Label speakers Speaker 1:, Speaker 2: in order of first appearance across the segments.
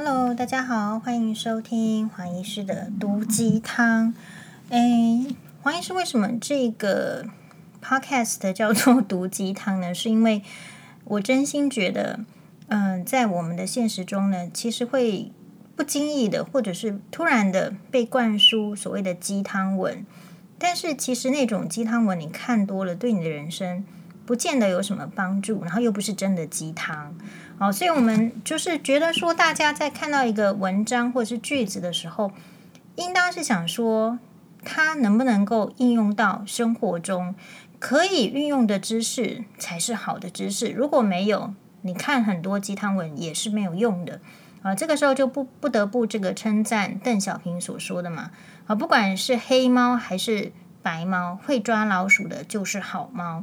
Speaker 1: Hello，大家好，欢迎收听黄医师的毒鸡汤。诶，黄医师为什么这个 Podcast 叫做毒鸡汤呢？是因为我真心觉得，嗯、在我们的现实中呢，其实会不经意的，或者是突然的被灌输所谓的鸡汤文。但是其实那种鸡汤文，你看多了，对你的人生不见得有什么帮助，然后又不是真的鸡汤。好，所以我们就是觉得说，大家在看到一个文章或者是句子的时候，应当是想说，它能不能够应用到生活中，可以运用的知识才是好的知识。如果没有，你看很多鸡汤文也是没有用的。啊，这个时候就不不得不这个称赞邓小平所说的嘛。啊，不管是黑猫还是白猫，会抓老鼠的就是好猫。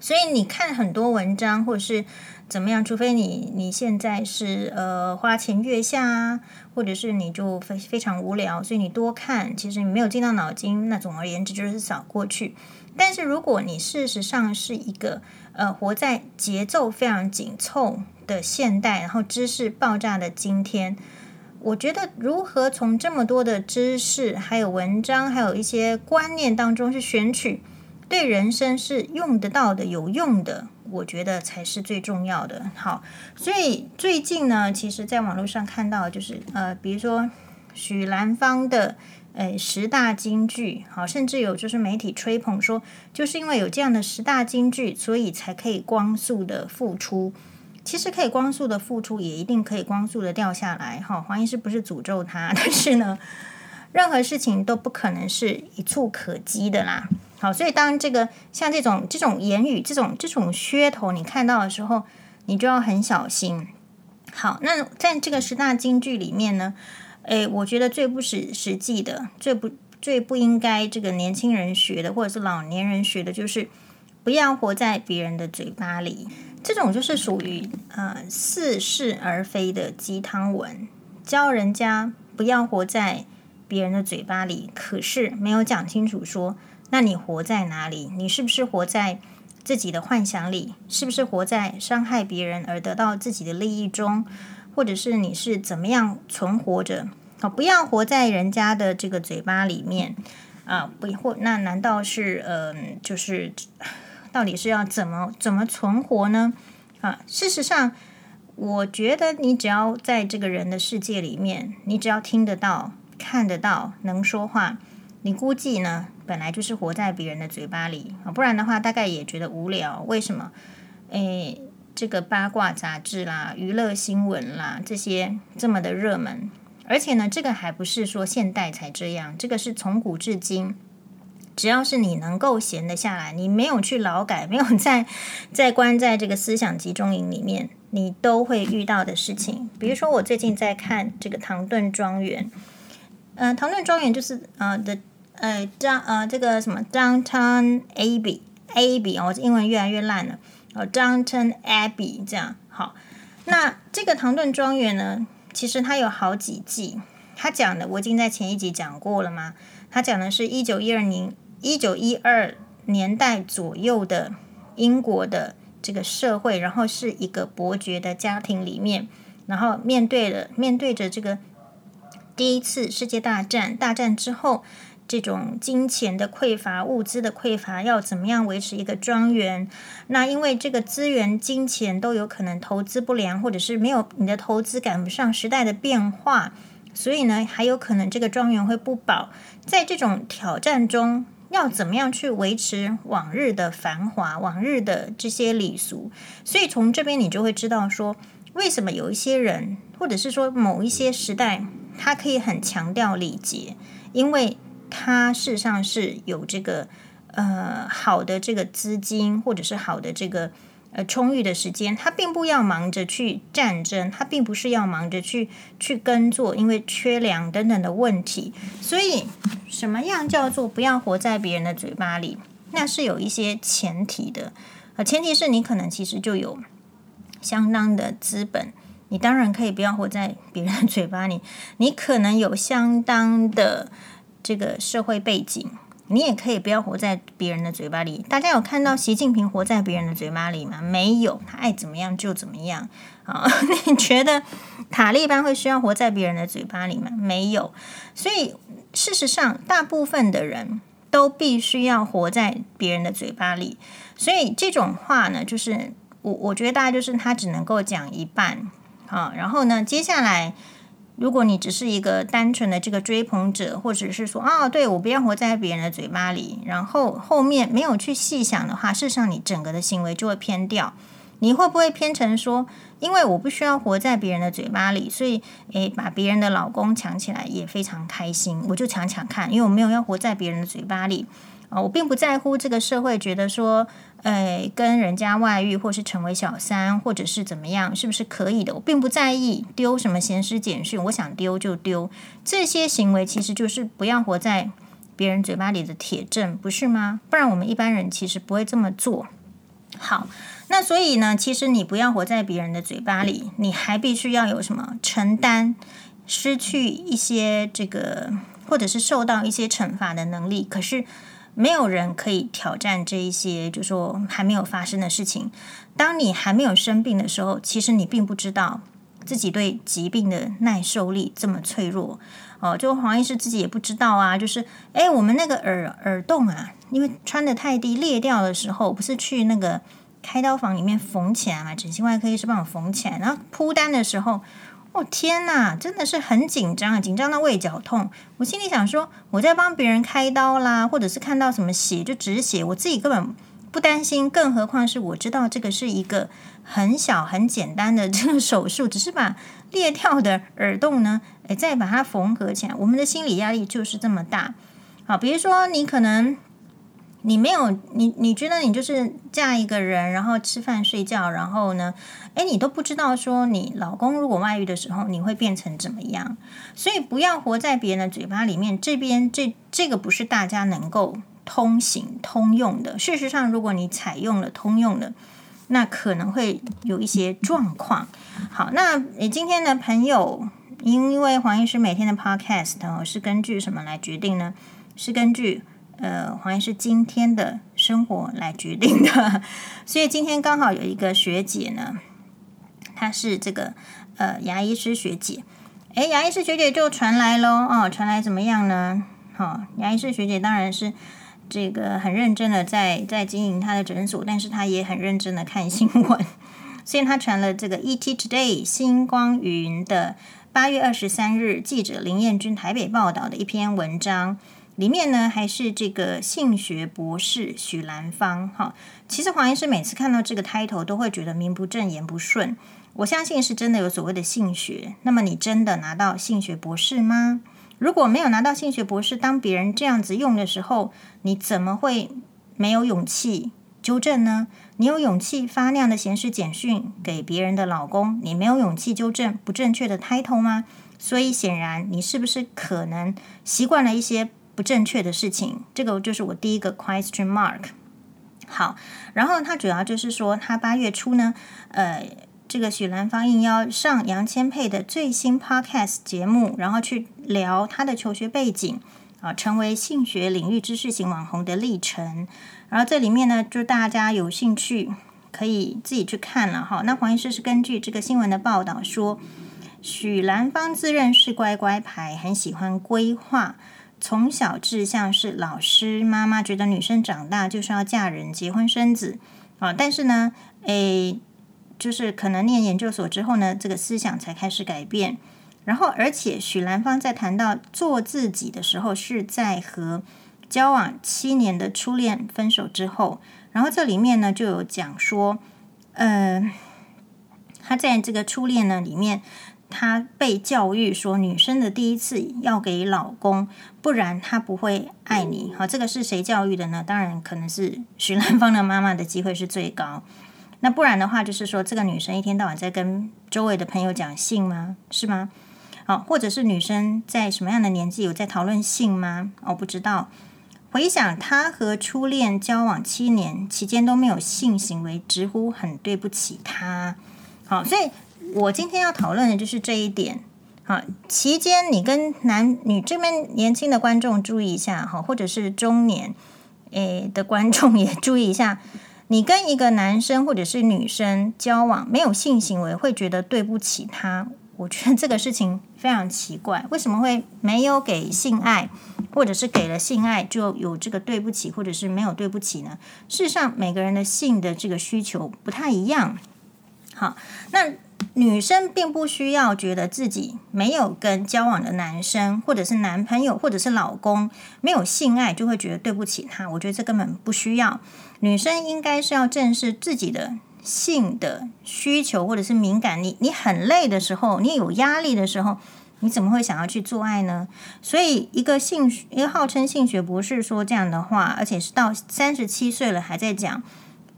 Speaker 1: 所以你看很多文章或者是怎么样，除非你你现在是呃花前月下啊，或者是你就非非常无聊，所以你多看，其实你没有进到脑筋，那总而言之就是扫过去。但是如果你事实上是一个呃活在节奏非常紧凑的现代，然后知识爆炸的今天，我觉得如何从这么多的知识、还有文章、还有一些观念当中去选取对人生是用得到的、有用的，我觉得才是最重要的。好，所以最近呢，其实在网络上看到，就是呃，比如说许兰芳的呃十大金句，好，甚至有就是媒体吹捧说，就是因为有这样的十大金句，所以才可以光速的复出。其实可以光速的付出，也一定可以光速的掉下来。哈，黄医师不是诅咒他，但是呢，任何事情都不可能是一蹴可及的啦。好，所以当这个像这种这种言语、这种这种噱头你看到的时候，你就要很小心。好，那在这个十大金句里面呢，诶，我觉得最不实实际的、最不最不应该这个年轻人学的，或者是老年人学的，就是不要活在别人的嘴巴里。这种就是属于呃似是而非的鸡汤文，教人家不要活在别人的嘴巴里，可是没有讲清楚说，那你活在哪里？你是不是活在自己的幻想里？是不是活在伤害别人而得到自己的利益中？或者是你是怎么样存活着？啊，不要活在人家的这个嘴巴里面啊！不或那难道是嗯、就是？到底是要怎么怎么存活呢？啊，事实上，我觉得你只要在这个人的世界里面，你只要听得到、看得到、能说话，你估计呢，本来就是活在别人的嘴巴里啊，不然的话，大概也觉得无聊。为什么？诶，这个八卦杂志啦、娱乐新闻啦，这些这么的热门，而且呢，这个还不是说现代才这样，这个是从古至今。只要是你能够闲得下来，你没有去劳改，没有在在关在这个思想集中营里面，你都会遇到的事情。比如说，我最近在看这个《唐顿庄园》，呃，《唐顿庄园》就是呃的呃张呃这个什么 Downtown Abbey Abbey 哦，英文越来越烂了哦 Downtown Abbey 这样好。那这个《唐顿庄园》呢，其实它有好几季，它讲的我已经在前一集讲过了嘛，它讲的是一九一二年。一九一二年代左右的英国的这个社会，然后是一个伯爵的家庭里面，然后面对了面对着这个第一次世界大战，大战之后这种金钱的匮乏、物资的匮乏，要怎么样维持一个庄园？那因为这个资源、金钱都有可能投资不良，或者是没有你的投资赶不上时代的变化，所以呢，还有可能这个庄园会不保。在这种挑战中。要怎么样去维持往日的繁华、往日的这些礼俗？所以从这边你就会知道说，为什么有一些人，或者是说某一些时代，他可以很强调礼节，因为他事实上是有这个呃好的这个资金，或者是好的这个。呃，充裕的时间，他并不要忙着去战争，他并不是要忙着去去耕作，因为缺粮等等的问题。所以，什么样叫做不要活在别人的嘴巴里？那是有一些前提的。呃，前提是你可能其实就有相当的资本，你当然可以不要活在别人嘴巴里。你可能有相当的这个社会背景，你也可以不要活在别人的嘴巴里。大家有看到习近平活在别人的嘴巴里吗？没有，他爱怎么样就怎么样啊。你觉得塔利班会需要活在别人的嘴巴里吗？没有。所以事实上，大部分的人都必须要活在别人的嘴巴里。所以这种话呢，就是我我觉得大概就是他只能够讲一半啊。然后呢，接下来。如果你只是一个单纯的这个追捧者，或者是说啊，对，我不要活在别人的嘴巴里，然后后面没有去细想的话，事实上你整个的行为就会偏掉。你会不会偏成说，因为我不需要活在别人的嘴巴里，所以诶，把别人的老公抢起来也非常开心，我就抢抢看，因为我没有要活在别人的嘴巴里。啊，我并不在乎这个社会觉得说，呃，跟人家外遇，或是成为小三，或者是怎么样，是不是可以的？我并不在意丢什么咸湿简讯，我想丢就丢。这些行为其实就是不要活在别人嘴巴里的铁证，不是吗？不然我们一般人其实不会这么做。好，那所以呢，其实你不要活在别人的嘴巴里，你还必须要有什么承担失去一些这个，或者是受到一些惩罚的能力。可是。没有人可以挑战这一些，就说还没有发生的事情。当你还没有生病的时候，其实你并不知道自己对疾病的耐受力这么脆弱。哦，就黄医师自己也不知道啊。就是，诶，我们那个耳耳洞啊，因为穿得太低裂掉的时候，不是去那个开刀房里面缝起来嘛？整形外科医师帮我缝起来，然后铺单的时候。哦天哪，真的是很紧张啊，紧张到胃绞痛。我心里想说，我在帮别人开刀啦，或者是看到什么血就止血，我自己根本不担心。更何况是我知道这个是一个很小很简单的 这个手术，只是把裂掉的耳洞呢，诶，再把它缝合起来。我们的心理压力就是这么大。好，比如说你可能。你没有你，你觉得你就是嫁一个人，然后吃饭睡觉，然后呢，诶，你都不知道说你老公如果外遇的时候，你会变成怎么样？所以不要活在别人的嘴巴里面。这边这这个不是大家能够通行通用的。事实上，如果你采用了通用的，那可能会有一些状况。好，那你今天的朋友，因为黄医师每天的 podcast，是根据什么来决定呢？是根据。呃，好像是今天的生活来决定的，所以今天刚好有一个学姐呢，她是这个呃牙医师学姐，诶，牙医师学姐就传来喽，哦，传来怎么样呢？好、哦，牙医师学姐当然是这个很认真的在在经营她的诊所，但是她也很认真的看新闻，所以她传了这个 ET Today 星光云的八月二十三日记者林彦君台北报道的一篇文章。里面呢，还是这个性学博士许兰芳哈。其实黄医师每次看到这个 title 都会觉得名不正言不顺。我相信是真的有所谓的性学。那么你真的拿到性学博士吗？如果没有拿到性学博士，当别人这样子用的时候，你怎么会没有勇气纠正呢？你有勇气发那样的咸湿简讯给别人的老公，你没有勇气纠正不正确的 title 吗？所以显然你是不是可能习惯了一些不正确的事情，这个就是我第一个 question mark。好，然后他主要就是说，他八月初呢，呃，这个许兰芳应邀上杨千霈的最新 podcast 节目，然后去聊他的求学背景啊，成为性学领域知识型网红的历程。然后这里面呢，就大家有兴趣可以自己去看了哈。那黄医师是根据这个新闻的报道说，许兰芳自认是乖乖牌，很喜欢规划。从小志向是老师，妈妈觉得女生长大就是要嫁人、结婚、生子啊。但是呢，诶，就是可能念研究所之后呢，这个思想才开始改变。然后，而且许兰芳在谈到做自己的时候，是在和交往七年的初恋分手之后。然后这里面呢，就有讲说，呃，他在这个初恋呢里面。她被教育说，女生的第一次要给老公，不然她不会爱你。好，这个是谁教育的呢？当然可能是许兰芳的妈妈的机会是最高。那不然的话，就是说这个女生一天到晚在跟周围的朋友讲性吗？是吗？好，或者是女生在什么样的年纪有在讨论性吗？我不知道。回想她和初恋交往七年期间都没有性行为，直呼很对不起她。好，所以。我今天要讨论的就是这一点，好，期间你跟男女这边年轻的观众注意一下哈，或者是中年诶的观众也注意一下，你跟一个男生或者是女生交往没有性行为，会觉得对不起他。我觉得这个事情非常奇怪，为什么会没有给性爱，或者是给了性爱就有这个对不起，或者是没有对不起呢？事实上，每个人的性的这个需求不太一样。好，那。女生并不需要觉得自己没有跟交往的男生，或者是男朋友，或者是老公没有性爱，就会觉得对不起他。我觉得这根本不需要。女生应该是要正视自己的性的需求，或者是敏感。你你很累的时候，你有压力的时候，你怎么会想要去做爱呢？所以，一个性一个号称性学博士说这样的话，而且是到三十七岁了还在讲。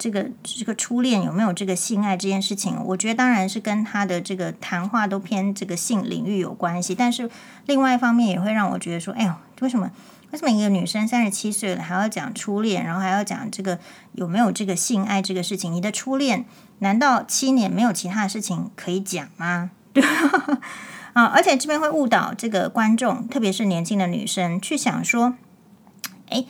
Speaker 1: 这个这个初恋有没有这个性爱这件事情？我觉得当然是跟他的这个谈话都偏这个性领域有关系。但是另外一方面也会让我觉得说，哎呦，为什么为什么一个女生三十七岁了还要讲初恋，然后还要讲这个有没有这个性爱这个事情？你的初恋难道七年没有其他的事情可以讲吗？对 啊，而且这边会误导这个观众，特别是年轻的女生去想说，哎，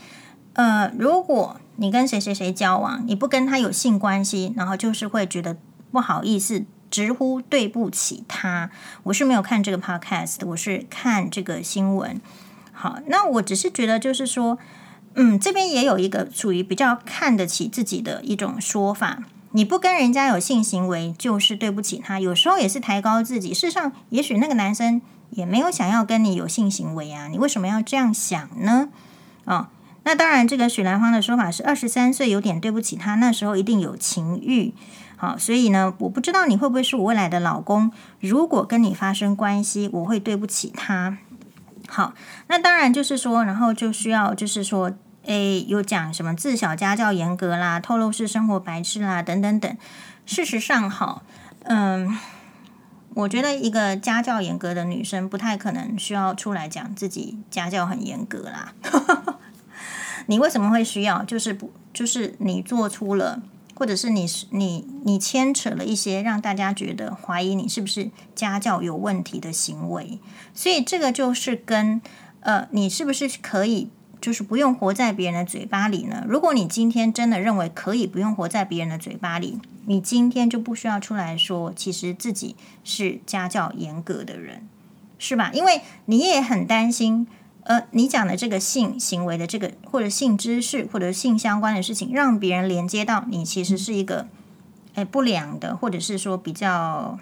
Speaker 1: 呃，如果。你跟谁谁谁交往，你不跟他有性关系，然后就是会觉得不好意思，直呼对不起他。我是没有看这个 podcast，我是看这个新闻。好，那我只是觉得就是说，嗯，这边也有一个属于比较看得起自己的一种说法。你不跟人家有性行为，就是对不起他。有时候也是抬高自己。事实上，也许那个男生也没有想要跟你有性行为啊，你为什么要这样想呢？哦。那当然，这个许兰芳的说法是二十三岁有点对不起他，那时候一定有情欲。好，所以呢，我不知道你会不会是我未来的老公。如果跟你发生关系，我会对不起他。好，那当然就是说，然后就需要就是说，诶，有讲什么自小家教严格啦，透露式生活白痴啦，等等等。事实上，好，嗯，我觉得一个家教严格的女生不太可能需要出来讲自己家教很严格啦。你为什么会需要？就是不，就是你做出了，或者是你是你你牵扯了一些让大家觉得怀疑你是不是家教有问题的行为，所以这个就是跟呃，你是不是可以就是不用活在别人的嘴巴里呢？如果你今天真的认为可以不用活在别人的嘴巴里，你今天就不需要出来说，其实自己是家教严格的人，是吧？因为你也很担心。呃，你讲的这个性行为的这个，或者性知识，或者性相关的事情，让别人连接到你其实是一个，哎，不良的，或者是说比较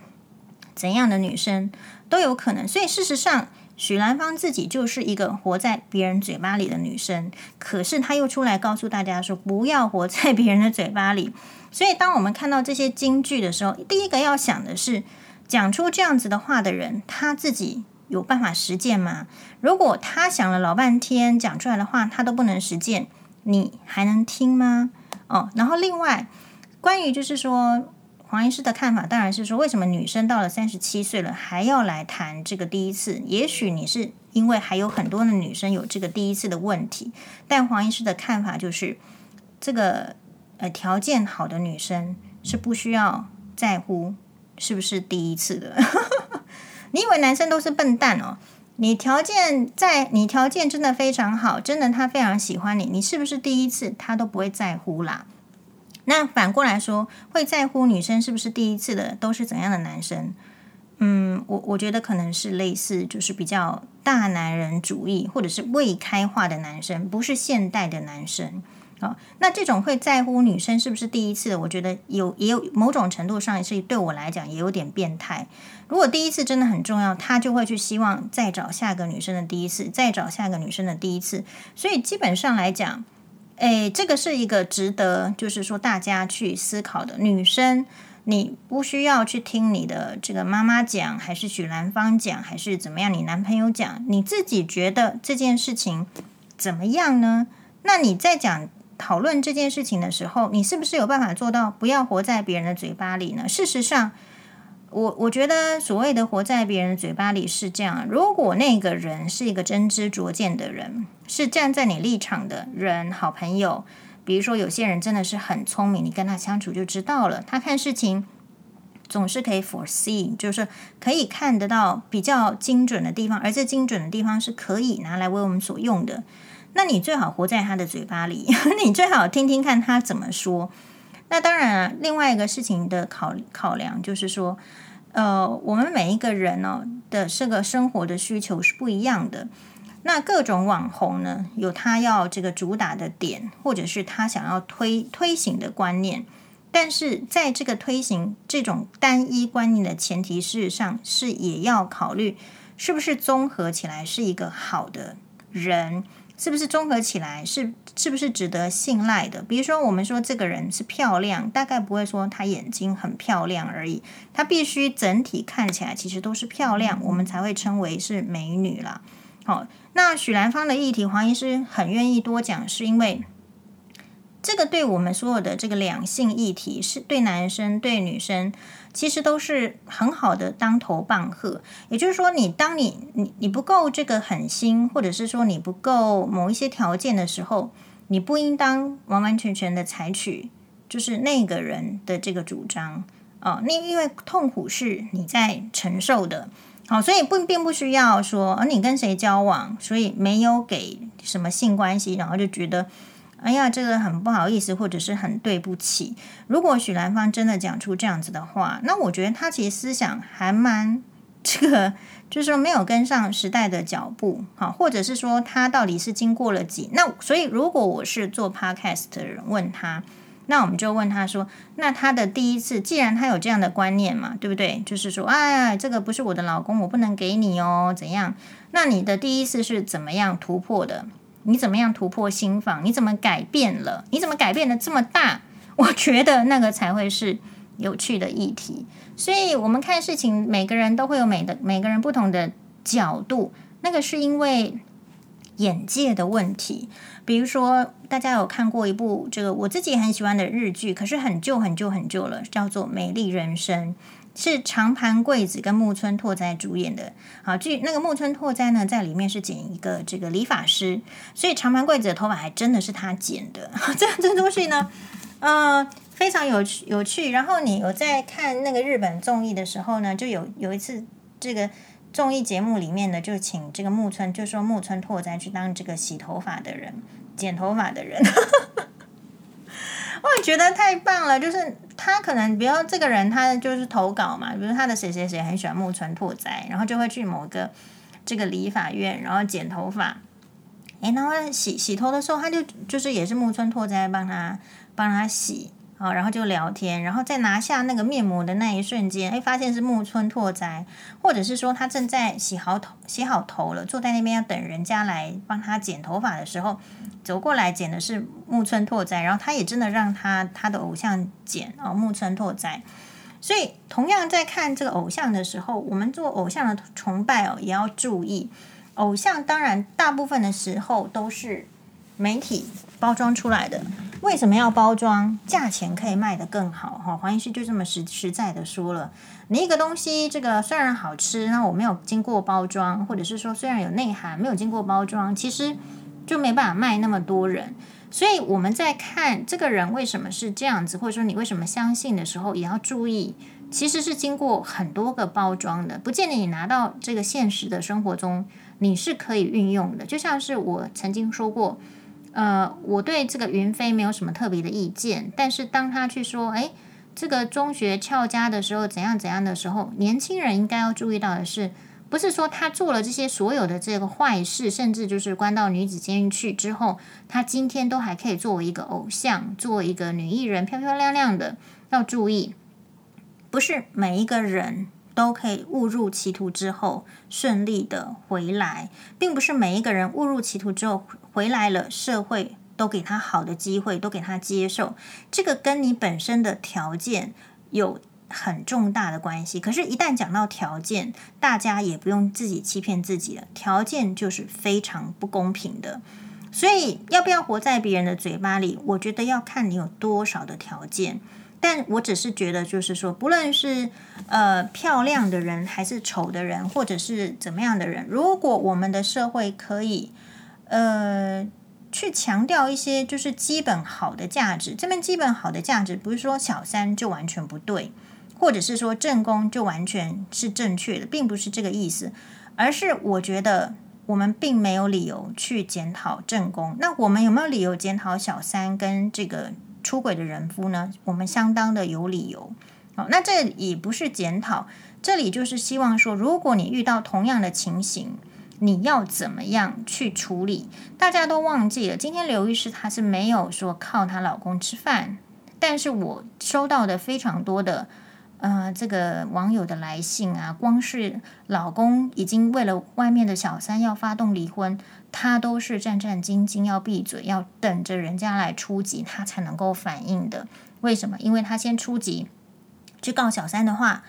Speaker 1: 怎样的女生都有可能。所以事实上，许兰芳自己就是一个活在别人嘴巴里的女生，可是她又出来告诉大家说，不要活在别人的嘴巴里。所以，当我们看到这些金句的时候，第一个要想的是，讲出这样子的话的人，他自己。有办法实践吗？如果他想了老半天讲出来的话，他都不能实践，你还能听吗？哦，然后另外关于就是说黄医师的看法，当然是说，为什么女生到了三十七岁了还要来谈这个第一次？也许你是因为还有很多的女生有这个第一次的问题，但黄医师的看法就是，这个呃条件好的女生是不需要在乎是不是第一次的。你以为男生都是笨蛋哦？你条件在，你条件真的非常好，真的他非常喜欢你，你是不是第一次他都不会在乎啦？那反过来说，会在乎女生是不是第一次的都是怎样的男生？嗯，我我觉得可能是类似，就是比较大男人主义或者是未开化的男生，不是现代的男生。好，那这种会在乎女生是不是第一次的，我觉得有也有某种程度上是对我来讲也有点变态。如果第一次真的很重要，他就会去希望再找下个女生的第一次，再找下个女生的第一次。所以基本上来讲，诶，这个是一个值得就是说大家去思考的。女生，你不需要去听你的这个妈妈讲，还是许兰芳讲，还是怎么样？你男朋友讲，你自己觉得这件事情怎么样呢？那你在讲。讨论这件事情的时候，你是不是有办法做到不要活在别人的嘴巴里呢？事实上，我我觉得所谓的活在别人的嘴巴里是这样：如果那个人是一个真知灼见的人，是站在你立场的人，好朋友，比如说有些人真的是很聪明，你跟他相处就知道了，他看事情总是可以 foresee，就是可以看得到比较精准的地方，而这精准的地方是可以拿来为我们所用的。那你最好活在他的嘴巴里，你最好听听看他怎么说。那当然啊，另外一个事情的考考量就是说，呃，我们每一个人呢、哦、的这个生活的需求是不一样的。那各种网红呢，有他要这个主打的点，或者是他想要推推行的观念。但是在这个推行这种单一观念的前提，事实上是也要考虑是不是综合起来是一个好的人。是不是综合起来是是不是值得信赖的？比如说，我们说这个人是漂亮，大概不会说她眼睛很漂亮而已，她必须整体看起来其实都是漂亮，我们才会称为是美女啦。好，那许兰芳的议题，黄医师很愿意多讲，是因为。这个对我们所有的这个两性议题，是对男生对女生，其实都是很好的当头棒喝。也就是说，你当你你你不够这个狠心，或者是说你不够某一些条件的时候，你不应当完完全全的采取就是那个人的这个主张啊。那因为痛苦是你在承受的，好，所以不并不需要说，而你跟谁交往，所以没有给什么性关系，然后就觉得。哎呀，这个很不好意思，或者是很对不起。如果许兰芳真的讲出这样子的话，那我觉得他其实思想还蛮 这个，就是说没有跟上时代的脚步，好，或者是说他到底是经过了几？那所以如果我是做 podcast 的人问他，那我们就问他说，那他的第一次，既然他有这样的观念嘛，对不对？就是说，哎，这个不是我的老公，我不能给你哦，怎样？那你的第一次是怎么样突破的？你怎么样突破心防？你怎么改变了？你怎么改变的这么大？我觉得那个才会是有趣的议题。所以，我们看事情，每个人都会有每的每个人不同的角度。那个是因为眼界的问题。比如说，大家有看过一部这个我自己很喜欢的日剧，可是很旧很旧很旧了，叫做《美丽人生》。是长盘贵子跟木村拓哉主演的。好，据那个木村拓哉呢，在里面是剪一个这个理发师，所以长盘贵子的头发还真的是他剪的。这样这东西呢，呃，非常有趣有趣。然后你有在看那个日本综艺的时候呢，就有有一次这个综艺节目里面呢，就请这个木村，就说木村拓哉去当这个洗头发的人、剪头发的人。觉得太棒了，就是他可能，比如说这个人，他就是投稿嘛，比如他的谁谁谁很喜欢木村拓哉，然后就会去某个这个理发院，然后剪头发，哎，然后洗洗头的时候，他就就是也是木村拓哉帮他帮他洗。好，然后就聊天，然后再拿下那个面膜的那一瞬间，哎，发现是木村拓哉，或者是说他正在洗好头、洗好头了，坐在那边要等人家来帮他剪头发的时候，走过来剪的是木村拓哉，然后他也真的让他他的偶像剪哦，木村拓哉。所以同样在看这个偶像的时候，我们做偶像的崇拜哦，也要注意，偶像当然大部分的时候都是媒体包装出来的。为什么要包装？价钱可以卖得更好哈。黄医师就这么实实在的说了，你一个东西这个虽然好吃，那我没有经过包装，或者是说虽然有内涵，没有经过包装，其实就没办法卖那么多人。所以我们在看这个人为什么是这样子，或者说你为什么相信的时候，也要注意，其实是经过很多个包装的，不见得你拿到这个现实的生活中你是可以运用的。就像是我曾经说过。呃，我对这个云飞没有什么特别的意见，但是当他去说，哎，这个中学翘家的时候怎样怎样的时候，年轻人应该要注意到的是，不是说他做了这些所有的这个坏事，甚至就是关到女子监狱去之后，他今天都还可以作为一个偶像，作为一个女艺人，漂漂亮亮的。要注意，不是每一个人。都可以误入歧途之后顺利的回来，并不是每一个人误入歧途之后回来了，社会都给他好的机会，都给他接受。这个跟你本身的条件有很重大的关系。可是，一旦讲到条件，大家也不用自己欺骗自己了。条件就是非常不公平的，所以要不要活在别人的嘴巴里，我觉得要看你有多少的条件。但我只是觉得，就是说，不论是呃漂亮的人，还是丑的人，或者是怎么样的人，如果我们的社会可以呃去强调一些就是基本好的价值，这边基本好的价值不是说小三就完全不对，或者是说正宫就完全是正确的，并不是这个意思，而是我觉得我们并没有理由去检讨正宫。那我们有没有理由检讨小三跟这个出轨的人夫呢？我们相当的有理由。好，那这也不是检讨，这里就是希望说，如果你遇到同样的情形，你要怎么样去处理？大家都忘记了，今天刘医师她是没有说靠她老公吃饭，但是我收到的非常多的呃这个网友的来信啊，光是老公已经为了外面的小三要发动离婚，他都是战战兢兢要闭嘴，要等着人家来出击，他才能够反应的。为什么？因为他先出击去告小三的话，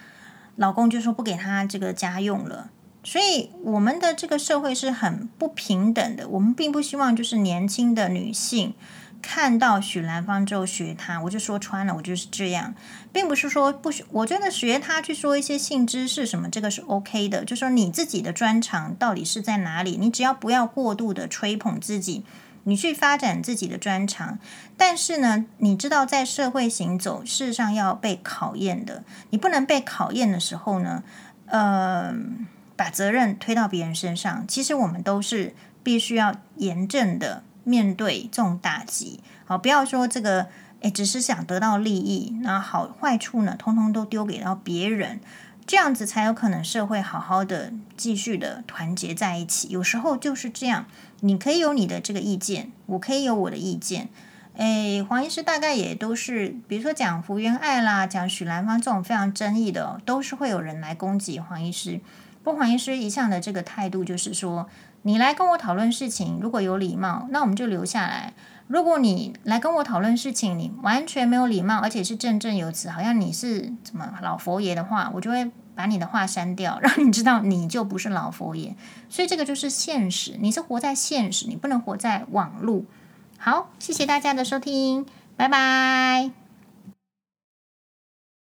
Speaker 1: 老公就说不给他这个家用了。所以我们的这个社会是很不平等的。我们并不希望就是年轻的女性看到许兰芳之后学她。我就说穿了，我就是这样，并不是说不学。我觉得学她去说一些性知识什么，这个是 OK 的。就说你自己的专长到底是在哪里？你只要不要过度的吹捧自己，你去发展自己的专长。但是呢，你知道在社会行走，事实上要被考验的。你不能被考验的时候呢，呃。把责任推到别人身上，其实我们都是必须要严正的面对这种打击。好，不要说这个，诶，只是想得到利益，那好坏处呢，通通都丢给到别人，这样子才有可能社会好好的继续的团结在一起。有时候就是这样，你可以有你的这个意见，我可以有我的意见。诶，黄医师大概也都是，比如说讲福原爱啦，讲许兰芳这种非常争议的，都是会有人来攻击黄医师。不，黄医师一向的这个态度就是说，你来跟我讨论事情，如果有礼貌，那我们就留下来；如果你来跟我讨论事情，你完全没有礼貌，而且是振振有词，好像你是什么老佛爷的话，我就会把你的话删掉，让你知道你就不是老佛爷。所以这个就是现实，你是活在现实，你不能活在网路。好，谢谢大家的收听，拜拜。